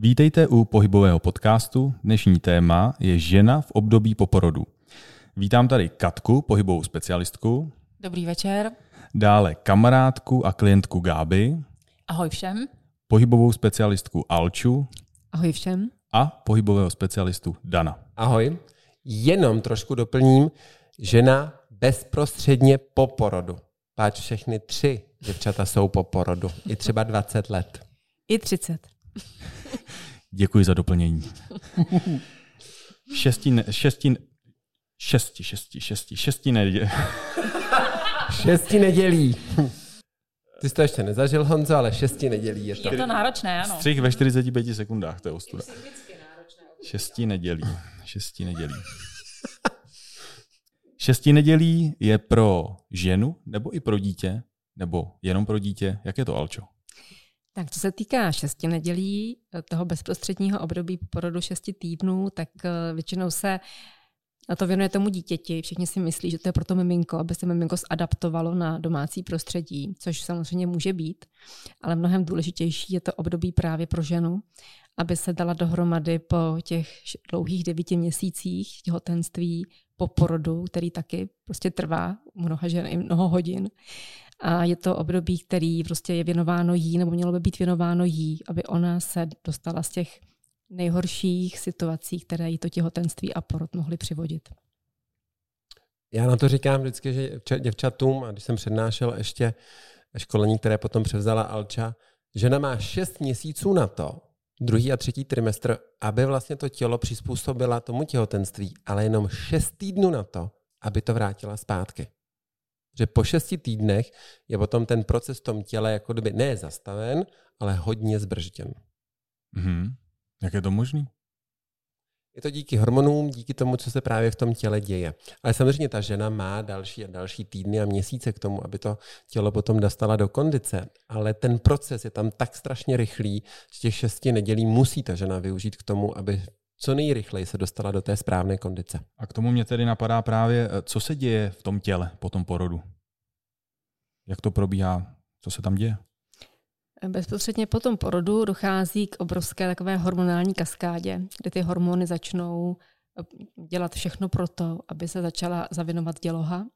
Vítejte u pohybového podcastu. Dnešní téma je žena v období poporodu. Vítám tady Katku, pohybovou specialistku. Dobrý večer. Dále kamarádku a klientku Gáby. Ahoj všem. Pohybovou specialistku Alču. Ahoj všem. A pohybového specialistu Dana. Ahoj. Jenom trošku doplním. Žena bezprostředně po porodu. Páč všechny tři děvčata jsou po porodu. I třeba 20 let. I 30. Děkuji za doplnění. Šesti, šesti, šesti, šesti, šesti, šesti nedělí. šesti nedělí. Ty jsi to ještě nezažil, Honzo, ale šesti nedělí je to. Je to náročné, ano. Střih ve 45 sekundách, to je ostuda. Šesti nedělí. Šesti nedělí. Šesti nedělí je pro ženu nebo i pro dítě? Nebo jenom pro dítě? Jak je to, Alčo? Tak co se týká šesti nedělí, toho bezprostředního období porodu šesti týdnů, tak eh, většinou se na to věnuje tomu dítěti. Všichni si myslí, že to je pro to miminko, aby se miminko zadaptovalo na domácí prostředí, což samozřejmě může být, ale mnohem důležitější je to období právě pro ženu, aby se dala dohromady po těch dlouhých devíti měsících těhotenství, po porodu, který taky prostě trvá mnoha žen i mnoho hodin. A je to období, který prostě je věnováno jí, nebo mělo by být věnováno jí, aby ona se dostala z těch nejhorších situací, které jí to těhotenství a porod mohly přivodit. Já na to říkám vždycky, že děvčatům, a když jsem přednášel ještě školení, které potom převzala Alča, žena má šest měsíců na to, druhý a třetí trimestr, aby vlastně to tělo přizpůsobila tomu těhotenství, ale jenom šest týdnů na to, aby to vrátila zpátky. Že po šesti týdnech je potom ten proces v tom těle jako kdyby ne zastaven, ale hodně zbržděn. Mm-hmm. Jak je to možné? Je to díky hormonům, díky tomu, co se právě v tom těle děje. Ale samozřejmě ta žena má další a další týdny a měsíce k tomu, aby to tělo potom dostala do kondice. Ale ten proces je tam tak strašně rychlý, že těch šesti nedělí musí ta žena využít k tomu, aby co nejrychleji se dostala do té správné kondice. A k tomu mě tedy napadá právě, co se děje v tom těle po tom porodu? Jak to probíhá? Co se tam děje? Bezprostředně po tom porodu dochází k obrovské takové hormonální kaskádě, kde ty hormony začnou eh, dělat všechno pro to, aby se začala zavinovat děloha,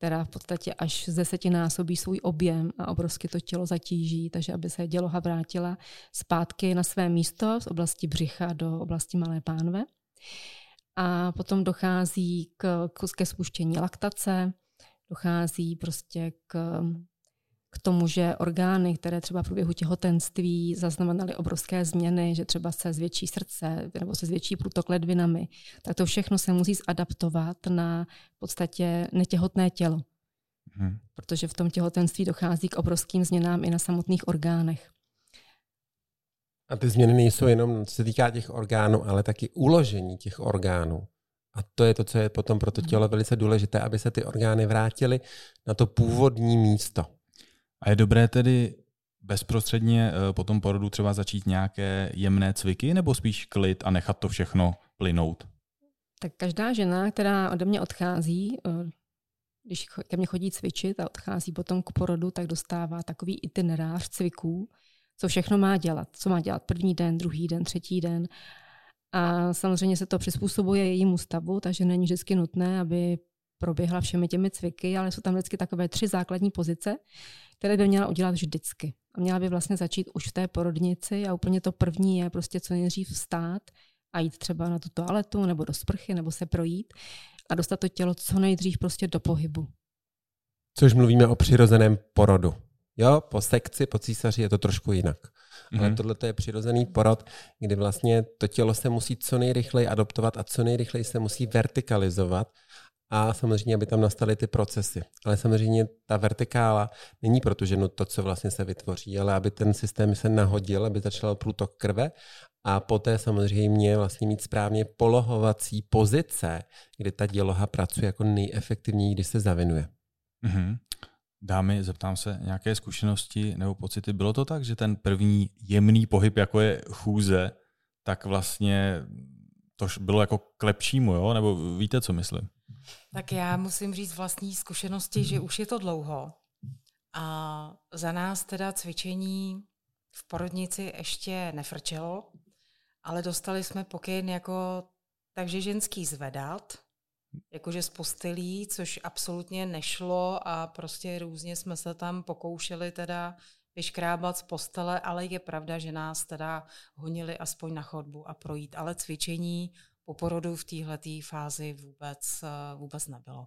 která v podstatě až z desetinásobí svůj objem a obrovsky to tělo zatíží, takže aby se děloha vrátila zpátky na své místo z oblasti břicha do oblasti malé pánve. A potom dochází k, ke spuštění laktace, dochází prostě k k tomu, že orgány, které třeba v průběhu těhotenství zaznamenaly obrovské změny, že třeba se zvětší srdce nebo se zvětší průtok ledvinami, tak to všechno se musí zadaptovat na v podstatě netěhotné tělo. Hmm. Protože v tom těhotenství dochází k obrovským změnám i na samotných orgánech. A ty změny nejsou jenom, co se týká těch orgánů, ale taky uložení těch orgánů. A to je to, co je potom pro to tělo velice důležité, aby se ty orgány vrátily na to původní místo. A je dobré tedy bezprostředně eh, po tom porodu třeba začít nějaké jemné cviky nebo spíš klid a nechat to všechno plynout? Tak každá žena, která ode mě odchází, eh, když ke mně chodí cvičit a odchází potom k porodu, tak dostává takový itinerář cviků, co všechno má dělat. Co má dělat první den, druhý den, třetí den. A samozřejmě se to přizpůsobuje jejímu stavu, takže není vždycky nutné, aby proběhla všemi těmi cviky, ale jsou tam vždycky takové tři základní pozice, které by měla udělat vždycky. A měla by vlastně začít už v té porodnici a úplně to první je prostě co nejdřív vstát a jít třeba na tu toaletu nebo do sprchy nebo se projít a dostat to tělo co nejdřív prostě do pohybu. Což mluvíme o přirozeném porodu. Jo, po sekci, po císaři je to trošku jinak. Mm-hmm. Ale mhm. tohle je přirozený porod, kdy vlastně to tělo se musí co nejrychleji adoptovat a co nejrychleji se musí vertikalizovat a samozřejmě, aby tam nastaly ty procesy. Ale samozřejmě ta vertikála není proto, že no to, co vlastně se vytvoří, ale aby ten systém se nahodil, aby začal průtok krve a poté samozřejmě vlastně mít správně polohovací pozice, kdy ta děloha pracuje jako nejefektivněji, když se zavinuje. Mm-hmm. Dámy, zeptám se, nějaké zkušenosti nebo pocity? Bylo to tak, že ten první jemný pohyb, jako je chůze, tak vlastně to bylo jako k lepšímu, jo? Nebo víte, co myslím? Tak já musím říct vlastní zkušenosti, že už je to dlouho. A za nás teda cvičení v porodnici ještě nefrčelo. ale dostali jsme pokyn jako takže ženský zvedat, jakože z postelí, což absolutně nešlo a prostě různě jsme se tam pokoušeli teda vyškrábat z postele, ale je pravda, že nás teda honili aspoň na chodbu a projít, ale cvičení po porodu v této fázi vůbec, eh, vůbec nebylo.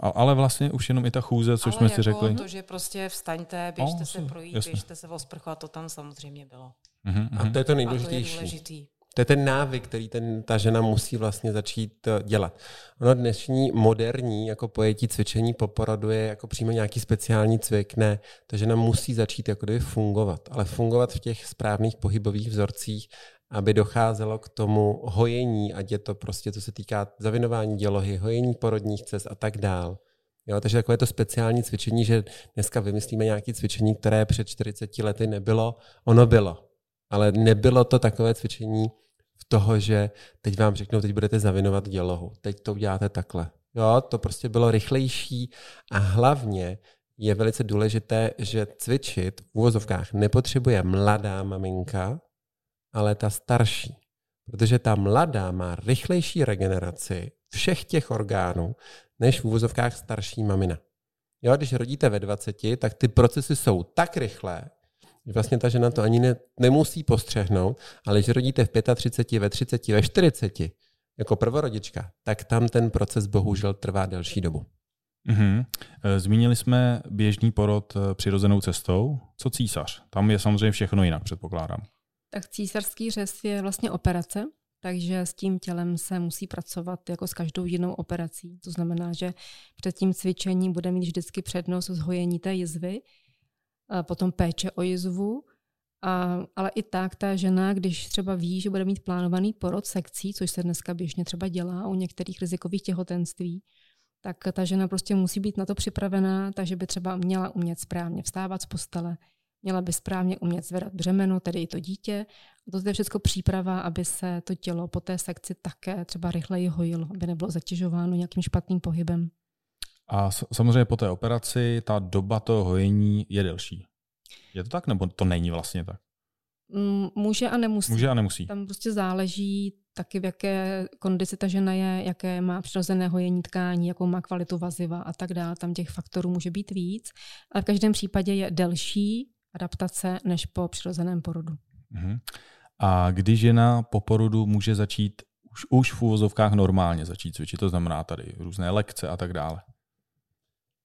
Ale vlastně už jenom i ta chůze, což ale jsme jako si řekli. to, že prostě vstaňte, běžte O, se projít, jasně. běžte se osprchovat, to tam samozřejmě bylo. Mhm, A to je to A to je nejdůležitější. důležitý. To je ten návyk, který ten, ta žena musí vlastně začít eh, dělat. Ono dnešní moderní jako pojetí cvičení po porodu je jako přímo nějaký speciální cvik, ne. Ta žena musí začít jako kdyby fungovat, ale fungovat v těch správných pohybových vzorcích, aby docházelo k tomu hojení, ať je to prostě, co se týká zavinování dělohy, hojení porodních cest a tak dál. Jo, takže takové to speciální cvičení, že dneska vymyslíme nějaké cvičení, které před 40 lety nebylo, ono bylo. Ale nebylo to takové cvičení v toho, že teď vám řeknou, teď budete zavinovat dělohu, teď to uděláte takhle. Jo, to prostě bylo rychlejší a hlavně je velice důležité, že cvičit v úvozovkách nepotřebuje mladá maminka, ale ta starší. Protože ta mladá má rychlejší regeneraci všech těch orgánů, než v úvozovkách starší mamina. Jo, když rodíte ve 20, tak ty procesy jsou tak rychlé, že vlastně ta žena to ani ne, nemusí postřehnout, ale když rodíte v 35, ve 30, ve 40, jako prvorodička, tak tam ten proces bohužel trvá delší dobu. Mhm. Eh, Zmínili jsme běžný porod eh, přirozenou cestou. Co císař? Tam je samozřejmě všechno jinak, předpokládám. Tak císařský řez je vlastně operace, takže s tím tělem se musí pracovat jako s každou jinou operací. To znamená, že před tím cvičením bude mít vždycky přednost zhojení té jizvy, potom péče o jizvu, a, ale i tak ta žena, když třeba ví, že bude mít plánovaný porod sekcí, což se dneska běžně třeba dělá u některých rizikových těhotenství, tak ta žena prostě musí být na to připravená, takže by třeba měla umět správně vstávat z postele, měla by správně umět zvedat břemeno, tedy i to dítě. A to je všechno příprava, aby se to tělo po té sekci také třeba rychleji hojilo, aby nebylo zatěžováno nějakým špatným pohybem. A samozřejmě po té operaci ta doba toho hojení je delší. Je to tak, nebo to není vlastně tak? Mm, Může a nemusí. Může a nemusí. Tam prostě záleží taky, v jaké kondici ta žena je, jaké má přirozené hojení tkání, jakou má kvalitu vaziva a tak dále. Tam těch faktorů může být víc, ale v každém případě je delší adaptace než po přirozeném porodu. Mhm. A kdy žena po porodu může začít už, už v úvozovkách normálně začít cvičit, to znamená tady různé lekce a tak dále.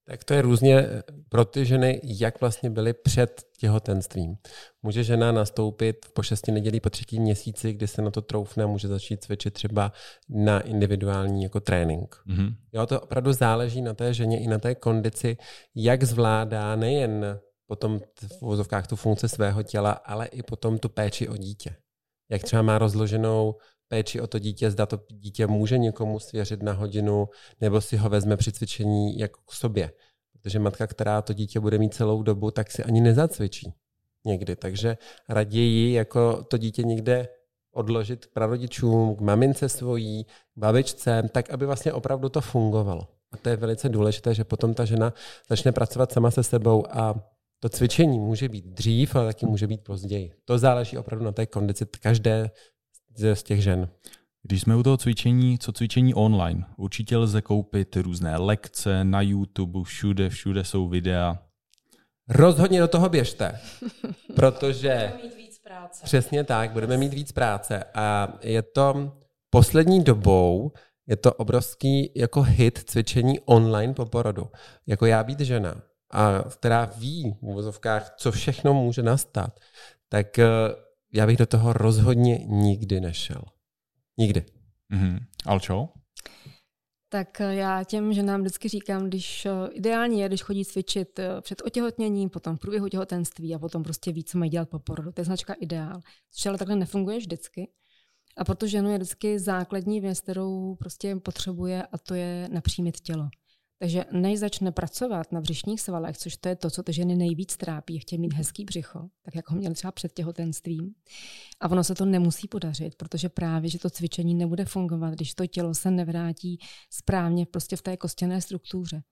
Tak to je různě eh, pro ty ženy, jak vlastně byly před těhotenstvím. Může žena nastoupit po šesti nedělí po třetím měsíci, kdy se na to troufne, může začít cvičit třeba na individuální jako trénink. Mhm. Jo, to opravdu záleží na té ženě i na té kondici, jak zvládá nejen potom v uvozovkách tu funkci svého těla, ale i potom tu péči o dítě. Jak třeba má rozloženou péči o to dítě, zda to dítě může někomu svěřit na hodinu, nebo si ho vezme při cvičení jako k sobě. Protože matka, která to dítě bude mít celou dobu, tak si ani nezacvičí někdy. Takže raději jako to dítě někde odložit k prarodičům, k mamince svojí, k babičce, tak aby vlastně opravdu to fungovalo. A to je velice důležité, že potom ta žena začne pracovat sama se sebou a to cvičení může být dřív, ale taky může být později. To záleží opravdu na té kondici každé z těch žen. Když jsme u toho cvičení, co cvičení online? Určitě lze koupit různé lekce na YouTube, všude, všude jsou videa. Rozhodně do toho běžte, protože Budeme mít víc práce. přesně tak, budeme mít víc práce a je to poslední dobou, je to obrovský jako hit cvičení online po porodu. Jako já být žena, a která ví v uvozovkách, co všechno může nastat, tak eh, já bych do toho rozhodně nikdy nešel. Nikdy. Mhm. Alčo? Tak eh, já těm ženám vždycky říkám, když eh, ideální je, když chodí cvičit před otěhotněním, potom v průběhu těhotenství a potom prostě ví, co mají dělat po porodu. To je značka ideál. Což ale takhle nefunguje vždycky. A proto ženu je vždycky základní věc, kterou prostě potřebuje a to je napřímit tělo. Takže než začne pracovat na břišních svalech, což to je to, co ty ženy nejvíc trápí, chtějí mít hezký břicho, tak jako ho měli třeba před těhotenstvím. A ono se to nemusí podařit, protože právě, že to cvičení nebude fungovat, když to tělo se nevrátí správně prostě v té kostěné struktuře.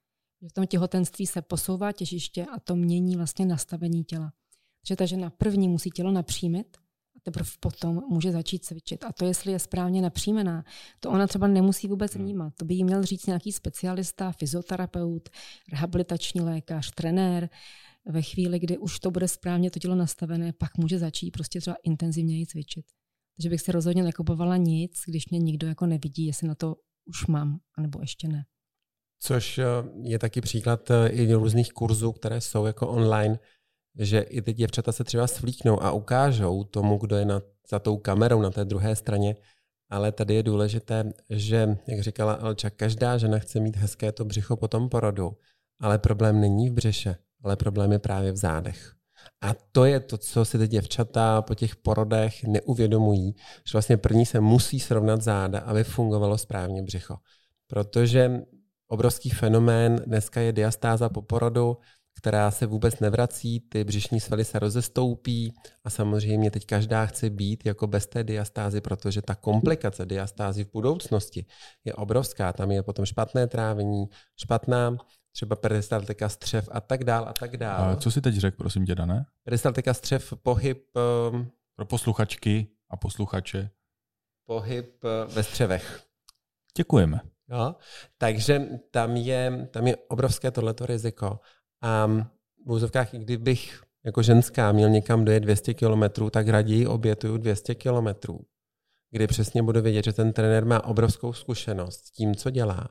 Že v tom těhotenství se posouvá těžiště a to mění vlastně nastavení těla. Takže ta žena první musí tělo napřímit teprve potom může začít cvičit. A to, jestli je správně napřímená, to ona třeba nemusí vůbec Hmm. vnímat. To by jí měl říct nějaký specialista, fyzioterapeut, rehabilitační lékař, trenér. Ve chvíli, kdy už to bude správně to tělo nastavené, pak může začít prostě třeba intenzivněji cvičit. Takže bych si rozhodně nekupovala nic, když mě nikdo jako nevidí, jestli na to už mám, anebo ještě ne. Což eh, je taky příklad eh, i různých kurzů, které jsou jako online, že i ty děvčata se třeba svlíknou a ukážou tomu, kdo je na, za tou kamerou na té druhé straně. Ale tady je důležité, že, jak říkala Alča, každá žena chce mít hezké to břicho po tom porodu, ale problém není v břiše, ale problém je právě v zádech. A to je to, co si ty děvčata po těch porodech neuvědomují, že vlastně první se musí srovnat záda, aby fungovalo správně břicho. Protože obrovský fenomén dneska je diastáza po porodu, která se vůbec nevrací, ty břišní svaly se rozestoupí a samozřejmě teď každá chce být jako bez té diastázy, protože ta komplikace diastázy v budoucnosti je obrovská. Tam je potom špatné trávení, špatná třeba peristaltika střev a tak dál a tak dál. A co si teď řekl, prosím tě, Dané? Peristaltika střev, pohyb, um, Pro posluchačky a posluchače. pohyb uh, ve střevech. Děkujeme. Jo? Takže tam je, tam je obrovské tohleto riziko. A v úzovkách, i kdybych jako ženská měl někam dojet 200 km, tak raději obětuju 200 km, kdy přesně budu vědět, že ten trenér má obrovskou zkušenost s tím, co dělá.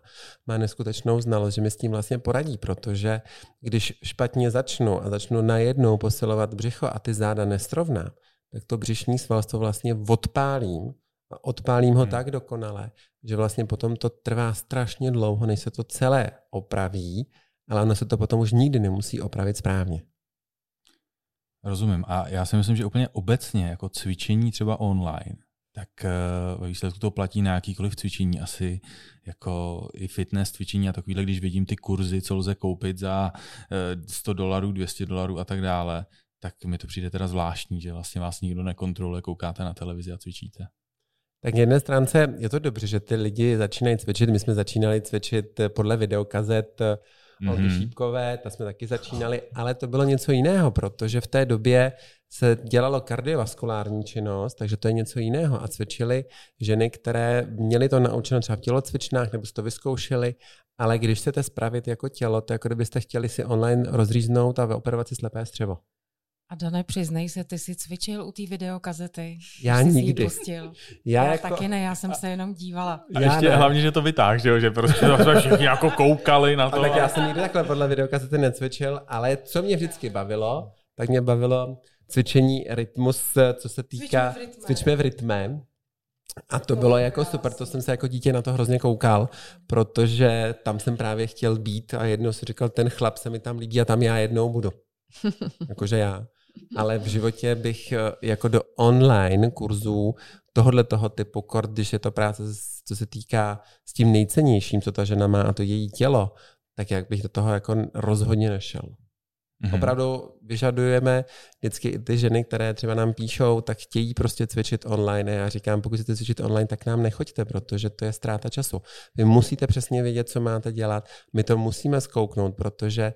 Má neskutečnou znalost, že mi s tím vlastně poradí, protože když špatně začnu a začnu najednou posilovat břicho a ty záda nestrovná, tak to břišní svalstvo vlastně odpálím a odpálím ho Hmm. tak dokonale, že vlastně potom to trvá strašně dlouho, než se to celé opraví, ale ono se to potom už nikdy nemusí opravit správně. Rozumím. A já si myslím, že úplně obecně jako cvičení třeba online, tak eh, ve výsledku to platí na jakýkoliv cvičení asi jako i fitness cvičení a takovýhle, když vidím ty kurzy, co lze koupit za eh, 100 dolarů, 200 dolarů a tak dále, tak mi to přijde teda zvláštní, že vlastně vás nikdo nekontroluje, koukáte na televizi a cvičíte. Tak na jedné stránce je to dobře, že ty lidi začínají cvičit. My jsme začínali cvičit podle videokazet Olgy Mhm. Šípkové, ta jsme taky začínali, ale to bylo něco jiného, protože v té době se dělalo kardiovaskulární činnost, takže to je něco jiného. A cvičili ženy, které měly to naučeno třeba v tělocvičnách nebo si to vyzkoušeli, ale když chcete spravit jako tělo, to je jako kdybyste chtěli si online rozříznout a operovat si slepé střevo. A Dane, přiznej se, ty jsi cvičil u té videokazety. Já Jsi nikdy. Pustil. Já, Já, jako, taky ne, já jsem se jenom dívala. A Já ještě ne. hlavně, že to vytáh, že, jo? že prostě jsme všichni jako koukali na A to. tak já jsem nikdy takhle podle videokazety necvičil, ale co mě vždycky bavilo, tak mě bavilo cvičení rytmus, co se týká... Cvičme v rytme. Cvičme v rytme. A to bylo jako super, to jsem se jako dítě na to hrozně koukal, protože tam jsem právě chtěl být a jednou si říkal, ten chlap se mi tam líbí a tam já jednou budu. Jakože já. Ale v životě bych eh, jako do online kurzů tohohle toho typu, kort, když je to práce, co se týká s tím nejcennějším, co ta žena má, a to její tělo, tak jak bych do toho jako rozhodně nešel. Mhm. Opravdu vyžadujeme vždycky i ty ženy, které třeba nám píšou, tak chtějí prostě cvičit online. A já říkám, pokud chcete cvičit online, tak nám nechoďte, protože to je ztráta času. Vy musíte přesně vědět, co máte dělat. My to musíme zkouknout, protože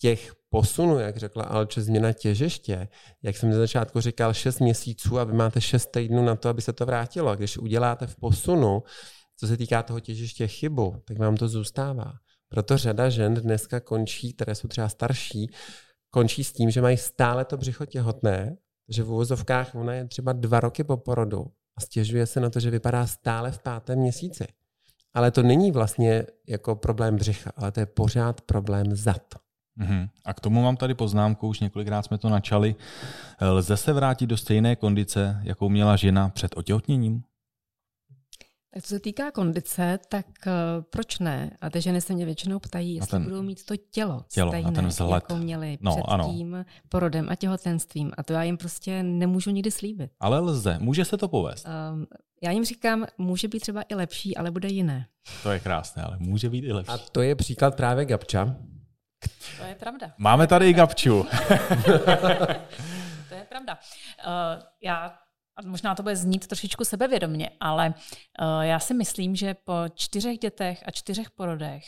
těch posunů, jak řekla Alče, změna těžiště, jak jsem na začátku říkal, 6 měsíců a vy máte 6 týdnů na to, aby se to vrátilo. Když uděláte v posunu, co se týká toho těžiště chybu, tak vám to zůstává. Proto řada žen dneska končí, které jsou třeba starší, končí s tím, že mají stále to břicho těhotné, že v uvozovkách ona je třeba dva roky po porodu a stěžuje se na to, že vypadá stále v pátém měsíci. Ale to není vlastně jako problém břicha, ale to je pořád problém zad. Mhm. A k tomu mám tady poznámku, už několikrát jsme to načali. Lze se vrátit do stejné kondice, jakou měla žena před otěhotněním? Tak co se týká kondice, tak uh, proč ne? A ty ženy se mě většinou ptají, jestli ten- budou mít to tělo, tělo, stejné, ten vzhled. jako měli No, před ano. tím porodem a těhotenstvím. A to já jim prostě nemůžu nikdy slíbit. Ale lze, může se to povést. Um, já jim říkám, může být třeba i lepší, ale bude jiné. To je krásné, ale může být i lepší. A to je příklad právě Gabča. To je pravda. Máme tady i Gabču. To je pravda. Uh, já, a možná to bude znít trošičku sebevědomně, ale uh, já si myslím, že po čtyřech dětech a čtyřech porodech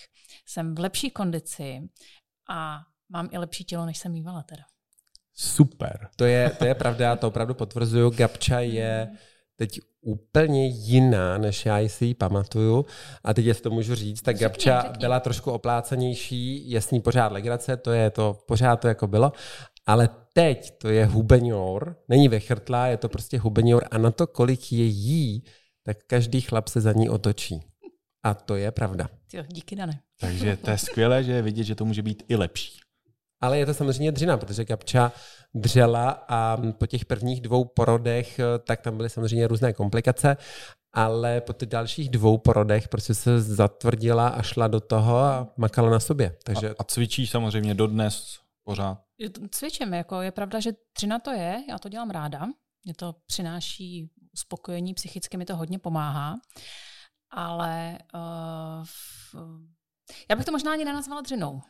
jsem v lepší kondici a mám i lepší tělo, než jsem mývala teda. Super. To je, to je pravda, já to opravdu potvrzuju. Gabča je teď úplně jiná, než já si ji pamatuju. A teď, jestli to můžu říct, tak Gabča řekni. byla trošku s ní pořád legrace, to je to, pořád to jako bylo. Ale teď to je hubeňor, není vechrtlá, je to prostě hubeňor a na to, kolik je jí, tak každý chlap se za ní otočí. A to je pravda. Jo, díky, Dane. Takže to je skvělé, že je vidět, že to může být i lepší. Ale je to samozřejmě dřina, protože Gabča dřela a po těch prvních dvou porodech, eh, tak tam byly samozřejmě různé komplikace, ale po těch dalších dvou porodech prostě se zatvrdila a šla do toho a makala na sobě. Takže A, a cvičíš samozřejmě dodnes pořád. Cvičím, jako je pravda, že třina to je, já to dělám ráda, mě to přináší uspokojení, psychicky mi to hodně pomáhá, ale uh, v, já bych to možná ani nenazvala dřinou.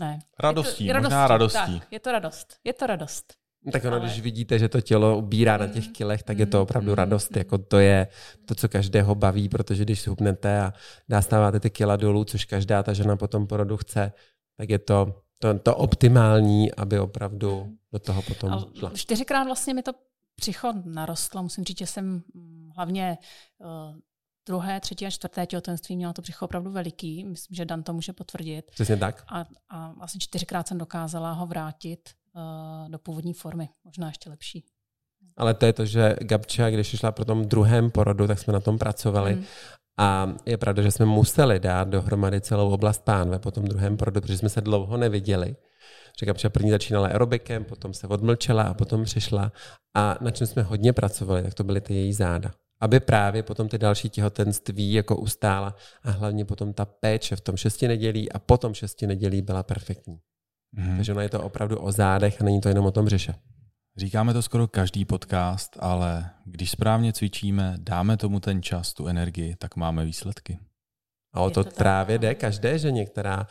Ne. Radostí, je to, možná radostí. Tak, je to radost, je to radost. tak ono, ale- když vidíte, že to tělo ubírá na těch kilech, tak je to opravdu radost. Jako to je to, co každého baví, protože když hubnete a dostáváte ty kila dolů, což každá ta žena po tom porodu chce, tak je to to, to optimální, aby opravdu do toho potom A šla. čtyřikrát vlastně mi to přichod narostlo. Musím říct, že jsem mm, hlavně uh, druhé, třetí a čtvrté těhotenství měla to břicho opravdu veliký. Myslím, že Dan to může potvrdit. Přesně tak. A, a asi čtyřikrát jsem dokázala ho vrátit uh, do původní formy. Možná ještě lepší. Ale to je to, že Gabča, když šla pro tom druhém porodu, tak jsme na tom pracovali. Mm. A je pravda, že jsme museli dát dohromady celou oblast pánve po tom druhém porodu, protože jsme se dlouho neviděli. Že Gabča první začínala aerobikem, potom se odmlčela a potom přišla. A na čem jsme hodně pracovali, tak to byly ty její záda. Aby právě potom ty další těhotenství jako ustála a hlavně potom ta péče v tom šesti nedělí a potom šesti nedělí byla perfektní. Mhm. Takže ono je to opravdu o zádech a není to jenom o tom břiše. Říkáme to skoro každý podcast, ale když správně cvičíme, dáme tomu ten čas, tu energii, tak máme výsledky. A o to, to právě jde každé ženě, která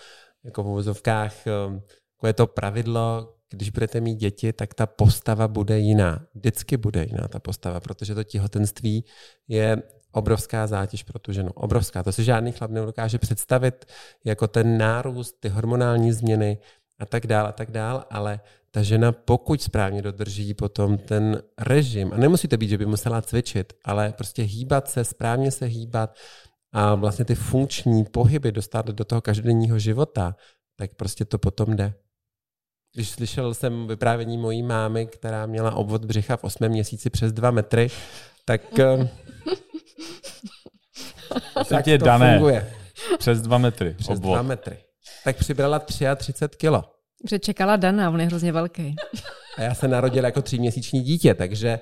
jako v uvozovkách, um, jako je to pravidlo, když budete mít děti, tak ta postava bude jiná. Vždycky bude jiná ta postava, protože to těhotenství je obrovská zátěž pro tu ženu. Obrovská. To si žádný chlap nedokáže představit jako ten nárůst, ty hormonální změny a tak dál a tak dál, ale ta žena, pokud správně dodrží potom ten režim, a nemusí to být, že by musela cvičit, ale prostě hýbat se, správně se hýbat, a vlastně ty funkční pohyby dostat do toho každodenního života, tak prostě to potom jde. Když slyšel jsem vyprávění mojí mámy, která měla obvod břicha v osmém měsíci přes dva metry, tak, eh, tak tě, to Dané. funguje. Přes dva metry. Přes obvod. dva metry. Tak přibrala 33 kilo. Protože čekala Dana, on je hrozně velký. A já se narodil jako tříměsíční dítě, takže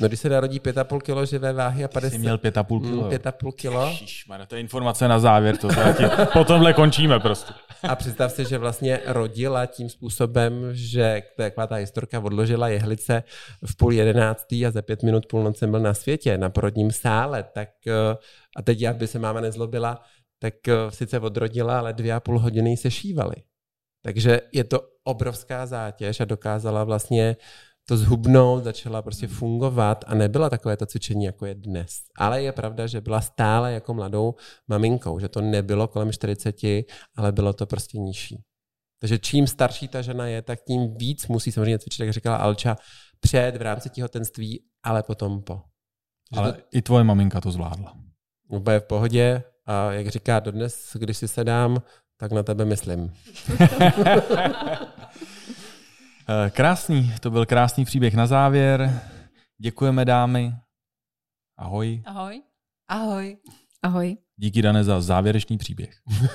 no, když se narodí 5,5 kilo živé váhy a 50, Jsi měl pět a půl Mm, kilo. pět a půl kilo, Ježišmarja, to je informace na závěr, to ti, po tomhle končíme prostě. A představ si, že vlastně rodila tím způsobem, že taková ta historka, odložila jehlice v půl jedenáctý a za pět minut půlnoc jsem byl na světě, na porodním sále. Tak, eh, a teď, aby se máma nezlobila, tak eh, sice odrodila, ale dvě a půl hodiny se šívali. Takže je to obrovská zátěž a dokázala vlastně to zhubnout, začala prostě fungovat a nebyla takové to cvičení, jako je dnes. Ale je pravda, že byla stále jako mladou maminkou, že to nebylo kolem 40, ale bylo to prostě nižší. Takže čím starší ta žena je, tak tím víc musí samozřejmě cvičit, jak říkala Alča, před v rámci těhotenství, ale potom po. Že Ale to i tvoje maminka to zvládla. úplně v pohodě a jak říká dodnes, když si sedám, tak na tebe myslím. Eh, Krásný, to byl krásný příběh na závěr. Děkujeme dámy. Ahoj. Ahoj. Ahoj. Ahoj. Díky Dane za závěrečný příběh.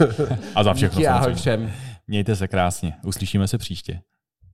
A za všechno Díky, ahoj všem. Mějte se krásně. Uslyšíme se příště.